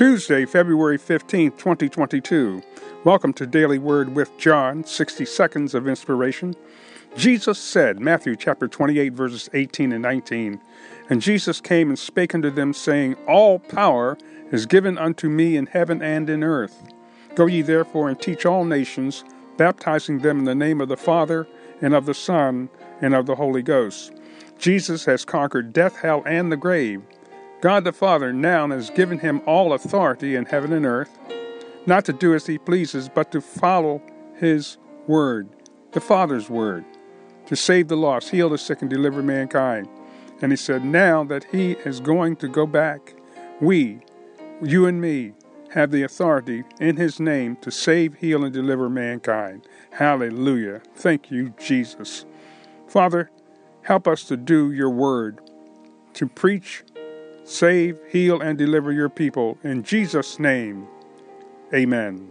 Tuesday, February 15th, 2022. Welcome to Daily Word with John, 60 seconds of inspiration. Jesus said, Matthew chapter 28, verses 18 and 19, And Jesus came and spake unto them, saying, All power is given unto me in heaven and in earth. Go ye therefore and teach all nations, baptizing them in the name of the Father, and of the Son, and of the Holy Ghost. Jesus has conquered death, hell, and the grave. God the Father now has given him all authority in heaven and earth, not to do as he pleases, but to follow his word, the Father's word, to save the lost, heal the sick, and deliver mankind. And he said, Now that he is going to go back, we, you and me, have the authority in his name to save, heal, and deliver mankind. Hallelujah. Thank you, Jesus. Father, help us to do your word, to preach Save, heal, and deliver your people. In Jesus' name, amen.